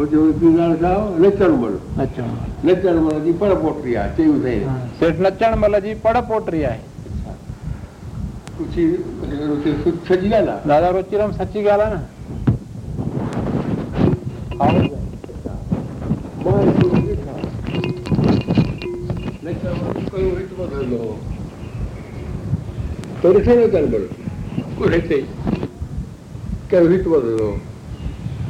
બધું નચણમલ નચણમલજી પડપોટરિયા તેવું થઈ શેઠ નચણમલજી પડપોટરિયા પછી સચી ગયા દાદા રુચિરામ સચી ગયા ને તો રિઠો નચણમલ કયું હિટમાં થયો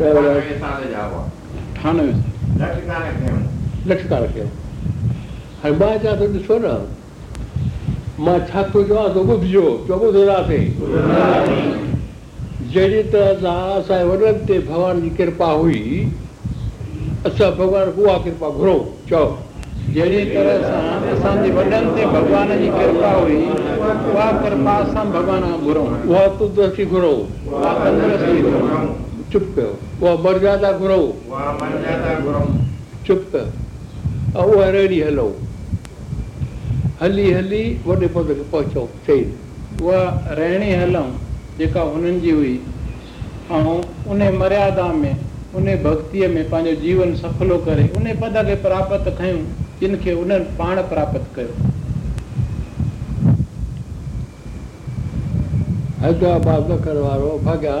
मां चवां थो ॾिसो न मां छा थो चवां थो ॿुधजोसीं जहिड़ी तरह सां असांजे भॻवान जी कृपा हुई असां भॻवान उहा कृपा घुरो चओ जहिड़ी तरह सां चुप कयो उहा मर्यादा घुरूं चुप कयो ऐं उहा रेड़ी हलूं हली हली वॾे पद खे पहुचूं चई उहा रहणी हलूं जेका हुननि जी हुई ऐं उन मर्यादा में उन भक्तीअ में पंहिंजो जीवन सफलो करे उन पद खे प्राप्त कयूं जिन खे उन्हनि पाण प्राप्त कयो हगा बाबा वारो भॻा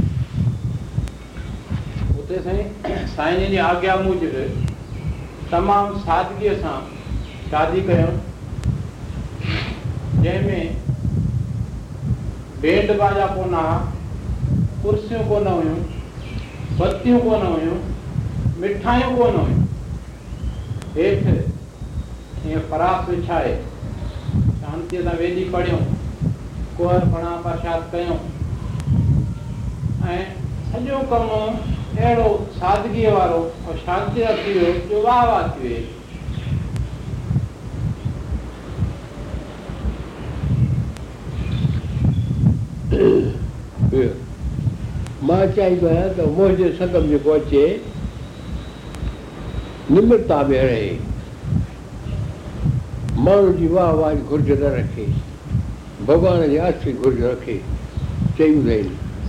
ते साईं साईं जी आज्ञा मूजिब तमामु सादगीअ सां शादी कयूं जंहिंमें बेट बाजा कोन हुआ कुर्सियूं कोन हुयूं बतियूं कोन हुयूं मिठायूं कोन हुयूं हेठि ईअं विछाए शांतीअ सां वेॾी पढ़ियूं कुहर फणा प्रशाद कयूं ऐं सॼो कमु अहिड़ो सादगीअ वारो ऐं शांती थी वियो जो वाह वाह थी वियो मां चाहींदो आहियां त मुंहिंजे सदम जेको अचे निम्रता में रहे माण्हू जी वाह वाह घुर्ज न रखे भॻवान जी घुर्ज रखे चयूं रही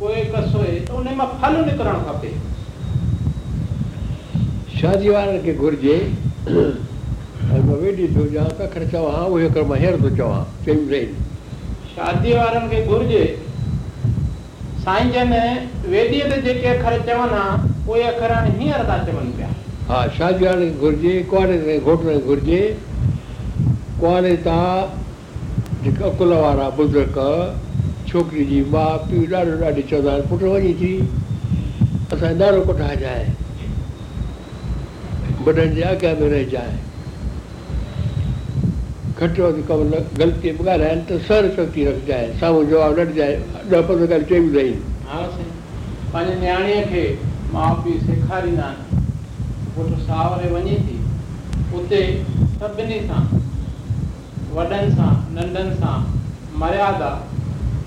पोइ कसोए त उन मां फल निकिरणु खपे शादी वारनि खे घुरिजे वेॾी थो चवां कखण चवां उहे हिकिड़ो मां हींअर थो चवां चई रही शादी वारनि खे घुरिजे साईं जन वेॾीअ घुरिजे कुआरे तां अकुल वारा बुज़ुर्ग छोकिरी जी माउ पीउ ॾाढो ॾाढे चवंदा आहिनि पुटु वञी थी असांजो ॾाढो पुठिजाए वॾनि जे अॻियां में घटि वधि आॻियां रहजाए ग़लती त सर शक्ती रखजाए साम्हूं जवाबु न ॾह ॻाल्हि ॾेई रही हा पंहिंजे नियाणीअ खे माउ पीउ सेखारींदा आहिनि पुटु सावरे वञे थी उते सभिनी सां वॾनि सां नंढनि सां मर्यादा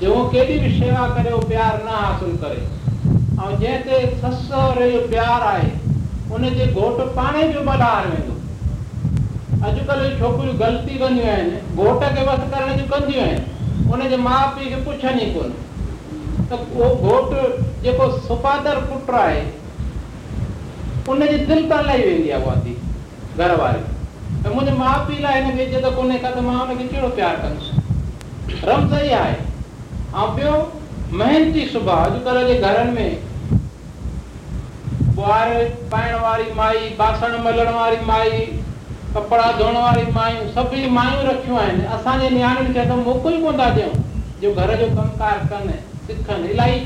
जे कहिड़ी बि शेवा करे प्यारु न करे ऐं जंहिं ते ससु सहुरे जो प्यारु आहे अॼुकल्ह छोकिरियूं ग़लतियूं कंदियूं आहिनि घोट खे कंदियूं आहिनि पुट आहे उनजी दिलि त लही वेंदी आहे घर वारे ऐं मुंहिंजे माउ पीउ लाइ हिन जी इज़त कोन्हे का त मां हुनखे कहिड़ो प्यारु कंदुसि रम स ई आहे ॿुआर पाइण वारी माई मल्हायूं धोइण वारी माइयूं सभई माइयूं आहिनि मौको ॾियूं छोकिरियूं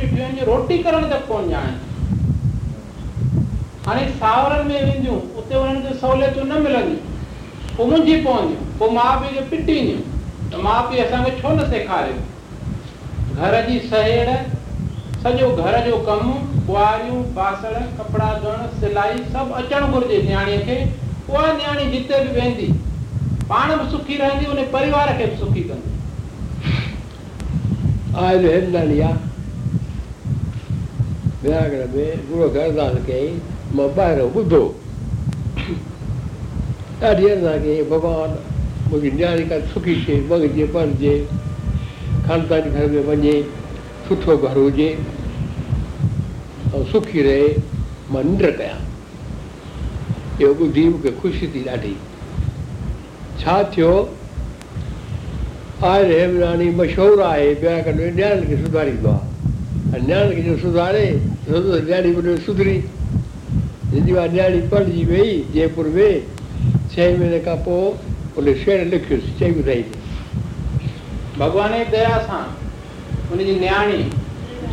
तिखियूं आहिनि मुंझी पवंदियूं पोइ माउ पीउ खे पिटींदियूं माउ पीउ असांखे छो न सेखारियो घर जी सहेड़ सॼो घर जो कमु ॿुआरियूं बासण कपिड़ा धोअण सिलाई सभु अचणु घुरिजे नियाणीअ खे उहा नियाणी जिते बि वेंदी पाण बि सुखी रहंदी उन परिवार खे बि सुखी कंदी विराग्रह में गुरू घरदास सुखी थिए मगजे पढ़जे ख़ानदानी घर में वञे सुठो घर हुजे ऐं सुखी रहे मां निंड कयां इहो ॿुधी मूंखे ख़ुशी थी ॾाढी छा थियो आए हेमरानी मशहूरु आहे ॿिया कॾहिं नियाणी खे सुधारींदो आहे ऐं नियाणी खे जो सुधारे नियाणी वॾो सुधरी जंहिंजी मां नियाणी पढ़जी वई जयपुर में छह महीने खां पोइ उन शेर लिखियुसि चई ॿुधाईंदी ભગવાન ની દયા સાહ ઉની નીયાણી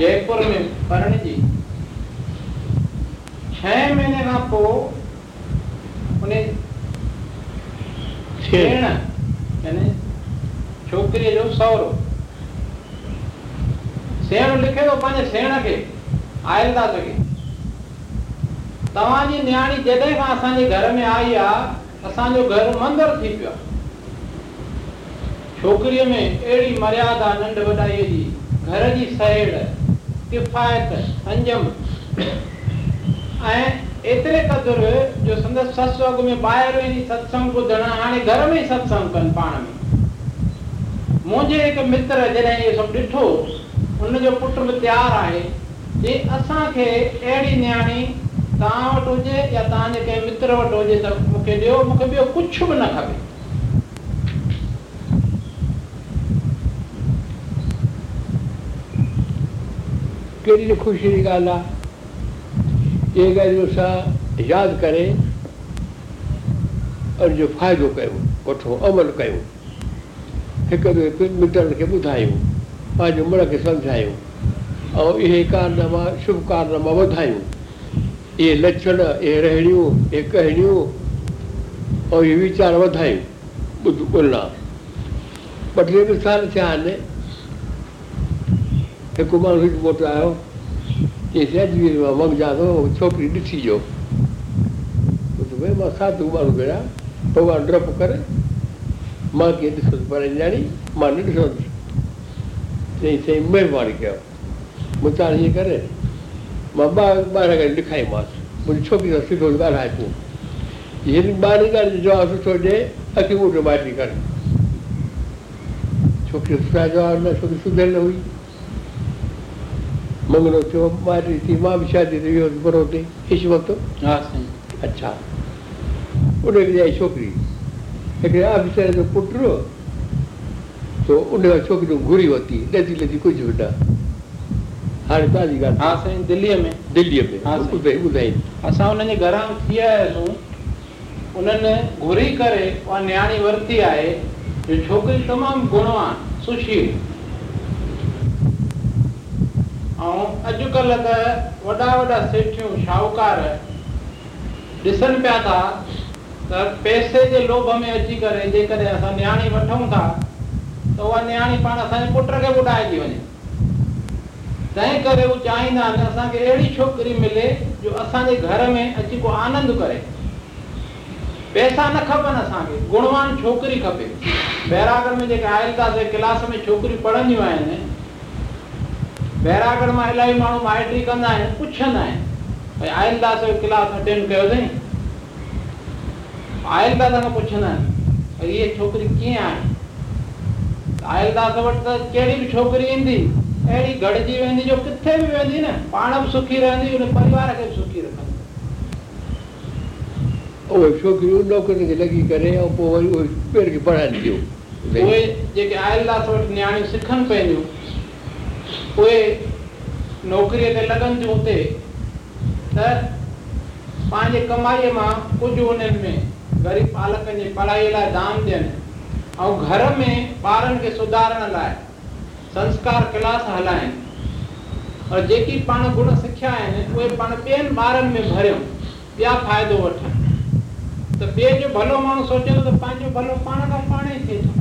જયપુર મે પરણજી હે મેને નાપો ઉને શેણ એને છોકરી જો સૌરો શેણ લખે તો મને શેણ કે આયંદા તો કે તવા નીયાણી જે દેખા આસાં જે ઘર મે આયા આસાં જો ઘર મંદિર થી પ્યો छोकरी में अहिड़ी मर्यादा नंढ वॾाईअ जी घर जी सहेड़ किफ़ायत अंजम ऐं एतिरे क़दुरु जो संदसि ससु अॻु में ॿाहिरि वञी सत्संग को ॿुधण हाणे घर में ई सत्संग कन पाण में मुझे एक मित्र जने जॾहिं इहो सभु ॾिठो हुनजो पुट बि तयारु आहे जे के एड़ी न्याणी ताव वटि हुजे या ताने के मित्र वटि हुजे त मूंखे ॾियो मूंखे ॿियो कुझु बि न खबे कहिड़ी न ख़ुशी जी ॻाल्हि आहे इहे ॻाल्हियूं असां यादि करे जो फ़ाइदो कयो वठो अमल कयो हिक ॿिए मिटनि खे ॿुधायूं पंहिंजे मुड़ खे सम्झायूं ऐं इहे कारनामा शुभ कारनामा वधायूं इहे लक्षण इहे रहणियूं इहे कहणियूं ऐं इहे वीचार वधायूं ॿुध ॿाहिरां मिसाल थिया आहिनि थो छोकिरी ॾिसी भई मां साधू माण्हू करे मां कीअं ॾिसो पर न ॾिसंदुसि महिरबानी कयो मूं करे मां ॾेखारीमांसि मुंहिंजी छोकिरी सां सुठो ॻाल्हाए तूं ॿारनि जो जवाबु सुठो ॾे अची कर छोकिरी सुठा जवाबु न छोकिरी न हुई मङणो थियो ॿाहिरि थी मां बि शादी थी वियो बुरो थी ईश वरितो अच्छा उन विझाई छोकिरी हिकिड़े ऑफिसर जो पुट सो उन छोकिरियूं घुरी वरिती लधी लधी कुझु बि न हाणे तव्हांजी ॻाल्हि हा साईं दिल्लीअ में दिल्लीअ में हा साईं ॿुधाई असां हुननि जे घरां थी आयासीं उन्हनि घुरी करे उहा नियाणी वरिती आहे छोकिरी तमामु गुणवान सुशील ऐं अॼुकल्ह त वॾा वॾा सेठियूं शाहूकार ॾिसनि पिया था त पैसे जे लोभ में अची करे जेकॾहिं असां नियाणी वठूं था त उहा नियाणी पाण असांजे पुट खे ॿुधाए थी वञे तंहिं करे हू चाहींदा आहिनि असांखे अहिड़ी छोकिरी मिले जो असांजे घर में अची को आनंद करे पैसा न खपनि असांखे गुणवान छोकिरी खपे बैरागर में जेके आयल क्लास में छोकिरियूं पढ़ंदियूं आहिनि बैरागढ़ मां इलाही माण्हू माइटरी कंदा आहिनि पुछंदा आहिनि भई आयल दास जो क्लास अटेंड कयो अथई आयल दास खां पुछंदा आहिनि इहे छोकिरी कीअं आहे आयल दास वटि त कहिड़ी बि छोकिरी ईंदी अहिड़ी गॾिजी वेंदी जो किथे बि वेंदी न पाण बि सुखी रहंदी हुन परिवार खे बि सुखी रखंदी छोकिरियूं नौकिरी खे लॻी उहे नौकिरीअ ते लॻनि थियूं हुते त पंहिंजे कमाईअ मां कुझु उन्हनि में ग़रीब पालकनि जी पढ़ाईअ लाइ दान ॾियनि ऐं घर में ॿारनि खे सुधारण लाइ संस्कार क्लास हलाइनि और जेकी पाण गुण सिखिया आहिनि उहे पाण ॿियनि ॿारनि में भरियूं ॿिया फ़ाइदो वठनि त ॿिए जो भलो माण्हू सोचे त पंहिंजो भलो पाण खां पाण ई थिए थो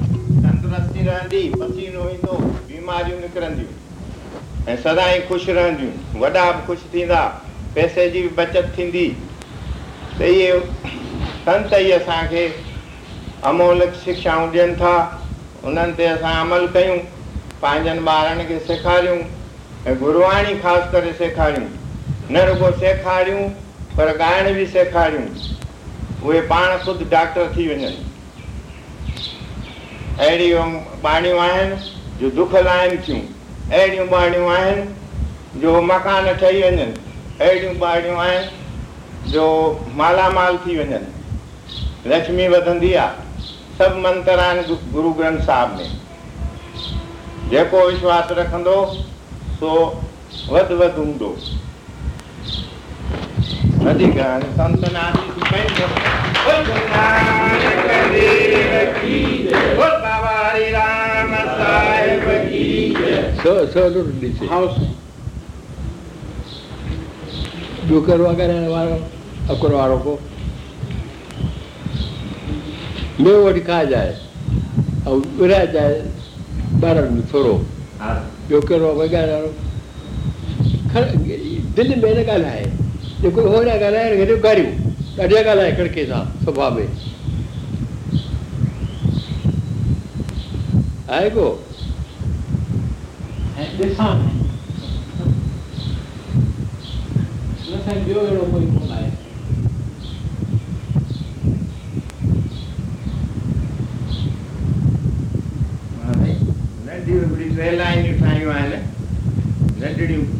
रहंदी पसीनो ईंदो बीमारियूं निकिरंदियूं ऐं सदाई ख़ुशि रहंदियूं वॾा बि ख़ुशि थींदा पैसे जी बि बचति थींदी त इहे संत ई असांखे अमोलक शिक्षाऊं ॾियनि था उन्हनि ते असां अमल कयूं पंहिंजनि ॿारनि खे सेखारियूं ऐं गुरबानी ख़ासि करे सेखारियूं न रुगो सेखारियूं पर ॻाइण बि सेखारियूं उहे पाण ख़ुदि डॉक्टर थी वञनि अहिड़ियूं बाणियूं आहिनि जो दुख लाहिनि थियूं अहिड़ियूं बाणियूं आहिनि जो मकान ठही वञनि अहिड़ियूं बाणियूं आहिनि जो मालामाल थी वञनि लक्ष्मी वधंदी आहे सभु मंत्र आहिनि गुरु ग्रंथ साहिब में जेको विश्वासु रखंदो सो वधि वधि हूंदो अधिकार संतनादि सुपेंद्र ओ की ओ राम की सो सो लुट दीजिए हाउस जो करवा वालों को मैं वो जाए और जाए बारह में थोड़ो हाँ। जो वगैरह दिल में न जेको हो न ॻाल्हाइण हेॾो aargh normal ॻाल्हाए ma सां सुभाउ में आहे को need aoyu Labor אח ilfi sa mahi.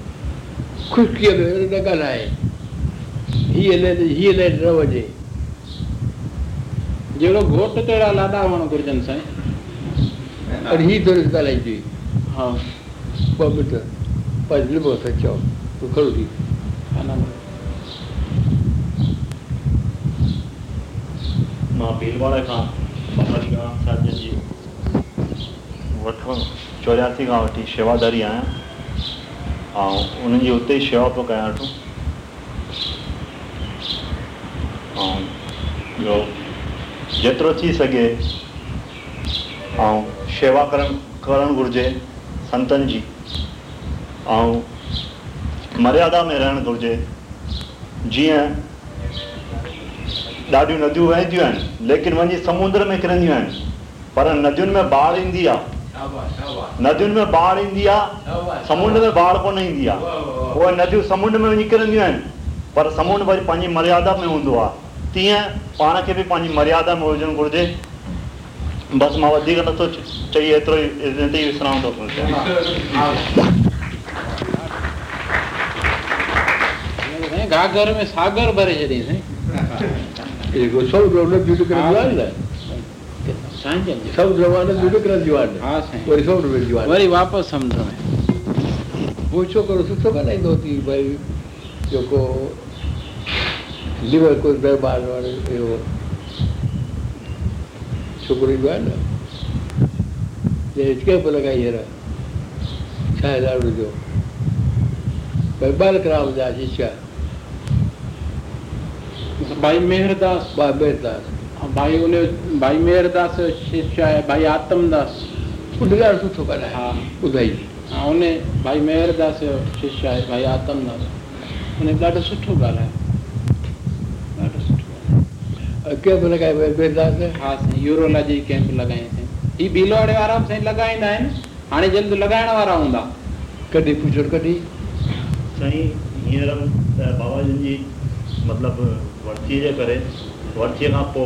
ख़ुशकीअ में न ॻाल्हाए हीअ लाइन हीअ लाइन न वञे जहिड़ो घोट तहिड़ा लाॾा हुअणु घुरिजनि साईं अरे हीअ दुर ॻाल्हाईंदी हुई हा ॿ मिंट पर लिबो त चओ तूं मां भीलवाड़े खां पहाड़ी खां साॼनि जी खां वठी शेवादारी आहियां ऐं उन्हनि जी उते शेवा पियो कयां वठूं ऐं ॿियो जेतिरो थी सघे ऐं शेवा कर करणु घुरिजे संतनि जी ऐं मर्यादा में रहणु घुरिजे जीअं ॾाढियूं नदियूं वहंदियूं आहिनि लेकिन वञी समुंड में किरंदियूं आहिनि पर नदियुनि में बाढ़ ईंदी आहे नदियुनि में बाढ़ ईंदी आहे समुंड में बाढ़ कोन ईंदी आहे उहे नदियूं समुंड में वञी आहिनि पर समुंड वरी पंहिंजी मर्यादा में हूंदो आहे तीअं पाण खे बि पंहिंजी मर्यादा में हुजणु घुरिजे बसि मां वधीक नथो चई एतिरो ई थो घाघर में सागर भरे छॾियईं साईं سانجي سب لوانه دغه کرن دیواده ها صحيح تو ريفنڈ وی دیواده وري واپس سمجه پوچو کر سٿو کناي نو دي وي جوکو ليوورکوز دير بازار وارو ايو شکري بيان جي भाई उन्हें भाई मेहरदास शिष्य है भाई आत्मदास उदगार सुथ तो हो करे हाँ उदय हाँ उन्हें भाई मेहरदास शिष्य है भाई आत्मदास उन्हें ॾाढो सुठो ॻाल्हाए ॾाढो सुठो कैंप लॻाए मेहरदास हा साईं यूरोलॉजी कैंप लॻाए साईं ही भीलवाड़े वारा बि साईं लॻाईंदा आहिनि हाणे जल्द लॻाइण वारा हूंदा कॾहिं पुछो कॾहिं साईं हींअर बाबा जी मतलब वरतीअ जे करे वरतीअ का पो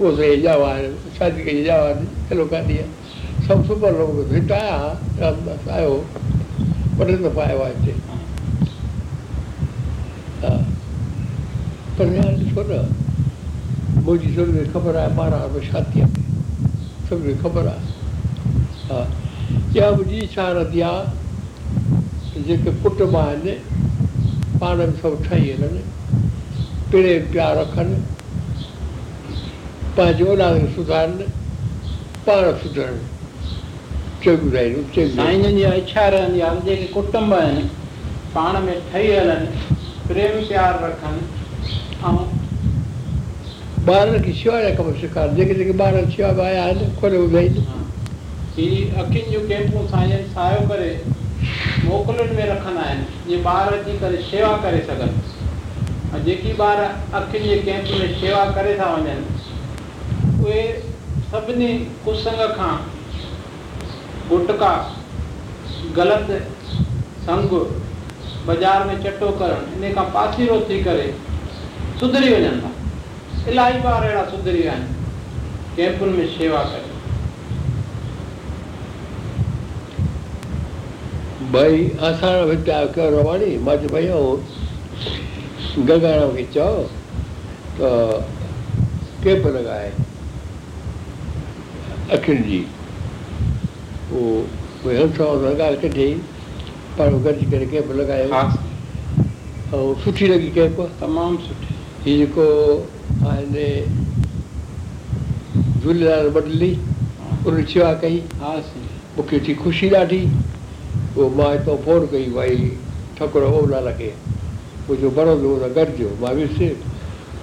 पोइजावाजा चलो सभु सुभाणो भिट आया आहियो वॾे दफ़ा आयो आहे हिते हा पर ॾिसो न मुंहिंजी सभिनी खे ख़बर आहे महाराज शादी आहे सभिनी खे ख़बर आहे हा मुंहिंजी छा रिया जेके कुटुंब आहिनि पाण बि सभु ठही हलनि पिणे पिया रखनि पंहिंजोला सुधार पढ़ सुधा रहंदी आहे जेके कुटुंब आहिनि पाण में ठही हलनि प्रेम प्यारु रखनि ऐं ॿारनि खे शिवाय कमु सिकार जेके जेके ॿार सिवाई हा अखियुनि जूं कैम्पूं सायो करे मोकलुनि में रखंदा आहिनि जीअं ॿार अची करे शेवा करे सघनि ऐं जेकी ॿार अखियुनि जे कैंप में शेवा करे था वञनि उहे सभिनी कुसंग खां गुटका ग़लति संग बाज़ारि में चटो करणु इन खां पासीरो थी करे सुधरी वञनि था इलाही ॿार अहिड़ा सुधरी विया आहिनि कैंपुनि में शेवा करे भई असां विचार रवाणी मां चयो भई गंगाराम खे चओ त कैंप लॻाए अखियुनि जी उहो ॻाल्हि किथे पर गॾिजी करे कैप लॻायो ऐं सुठी लॻी कैप तमामु सुठी हीअ जेको आहे झूलेलाल बदली उन शेवा कई हासि मूंखे थी ख़ुशी ॾाढी पोइ मां हितां फोन कई भई ठकुड़ो ओलाल खे पोइ जो बड़ो हुन गॾिजो मां वियुसि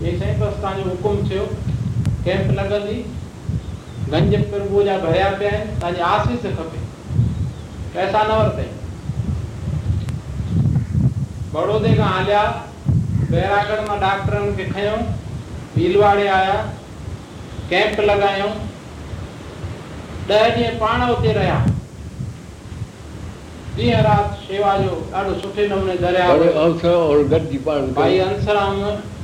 हे साईं बसि तव्हांजो हुकुम थियो कैंप लॻंदी गंज प्रभु जा भरिया पिया आहिनि तव्हांजी आसीस खपे पैसा न वरितई बड़ौदे खां हलिया बैरागढ़ मां डॉक्टरनि खे खयो भीलवाड़े आया कैंप लॻायूं ॾह ॾींहं पाण हुते रहिया ॾींहं राति शेवा जो ॾाढो सुठे नमूने दरिया भाई अंसराम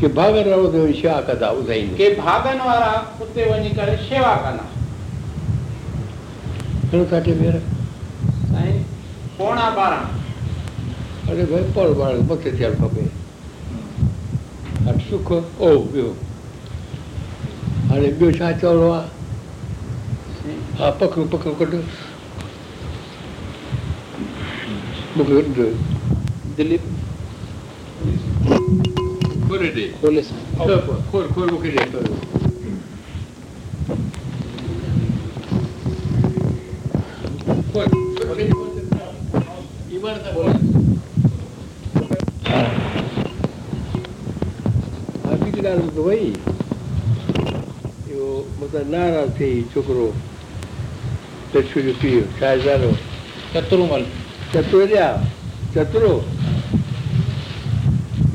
के भावन वारा उते वञी करे शेवा कंदा हुआ हिन काठे ॿीहर अरे भई पर ॿार मथे थियणु खपे सुख ओ ॿियो हाणे ॿियो छा चवणो आहे हा पखरो पखरो कढ मूंखे दिलीप नाराज़ थे छोकिरो पीउ चतरो चतरो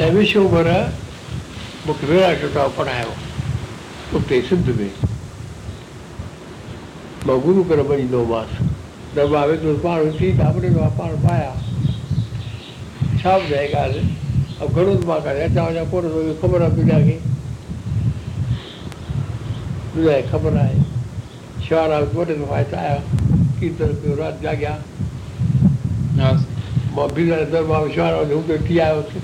ऐं विश्व भर मूंखे वेराटा पढ़ायो उते सिंध में मां गुरु करे वञींदोमांसि दरबार वेंदो हुअसि पाण वेठी हुआ पाण पाया छा ॿुधाए ॻाल्हि ऐं घणो मां करे अचां वञा ख़बर आहे पूॼा खे पूॼा ख़बर आहे शिहारा वॾे दफ़ा हिते आया कीर्तन कयो राति जाॻिया मां बि दरबार हुते थी आयोसि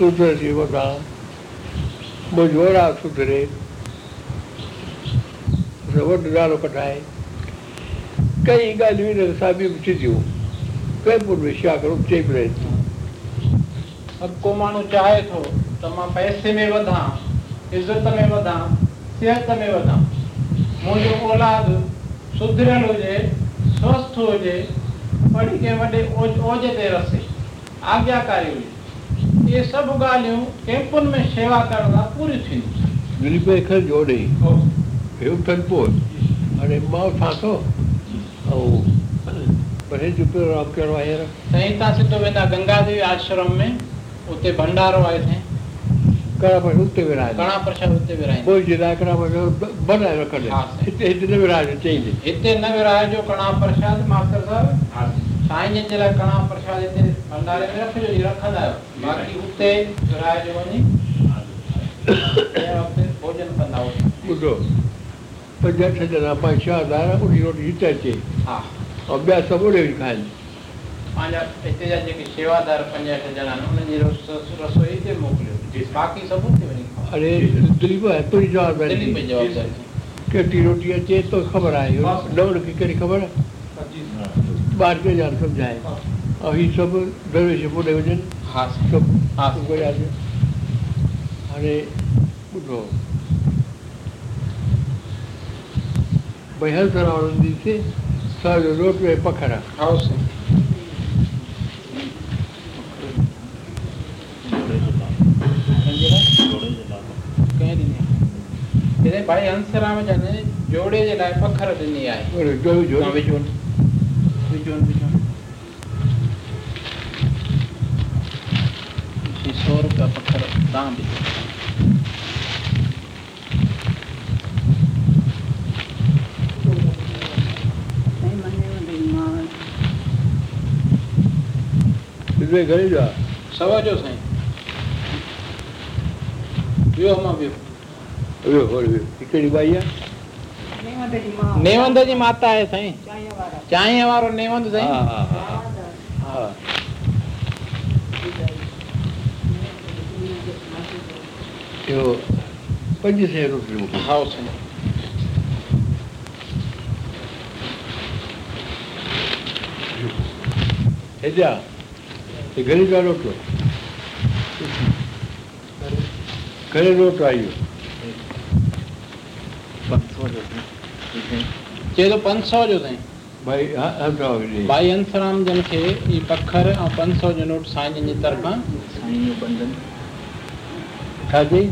तुझे जीव का मुझोरा सुधरे वॾो नालो कढाए कई ॻाल्हियूं हिन सां बि थींदियूं कंहिं में छा करो चई बि रहे थे अब को मानो चाहे तो तमा तो पैसे में वधा इज्जत में वधा सेहत में वधा मुंहिंजो औलाद हो हुजे स्वस्थ हो हुजे पढ़ी के वॾे ओज ओज ते रसे आज्ञाकारी हुजे એ સબ ગાલ્યું કેમ્પન મેં સેવા કરતા પૂરી થયું દિલીપભાઈ ખર જોડે એવું થનપો અને માવ ફાંસો આવું પછી ચૂપ્યો રામ કરવા આવ્યા સંહિતા સીધો વેના ગંગાદેવી આશ્રમ મેં ઉતે ભંડારો આયો थे कड़ा पर उते विराज कड़ा प्रसाद उते विराज कोई जिला कड़ा पर बनाए रखण हिते हिते न विराज चाहिए हिते न विराज जो कड़ा प्रसाद मास्टर साहब हाँ। साईं जे लाइ कड़ा प्रसाद हिते भंडारे में रखिजो रखंदा आहियो कहिड़ी ख़बर हज़ार सम्झाए अभी सब दरवेश रिपोर्ट आयोजन हाँ सब हाँ सबको याद है अरे બોલો બહેલ તરાવણ દિવસે સારો રોટલો પખરા આવશે ભાઈ હંસરામ જાને જોડે જ લાય પખર દની આય જોડે જોડે જોડે જોડે જોડે Tamam mı? Bizde gari ya. Sabah jo sen. Yo ama bir. Yo var bir. İkili bayya. Nevanda ji ma. Nevanda ji mata ay sen. Çayı var. Çayı var o Nevanda इहो पंज सै रुपियो हा साईं हेॾा हे गरीब जा रोटो घरे रोटो आहे इहो चए थो पंज सौ जो साईं भाई भाई जन खे पखर ऐं पंज सौ नोट साईं जन जी हाँ जी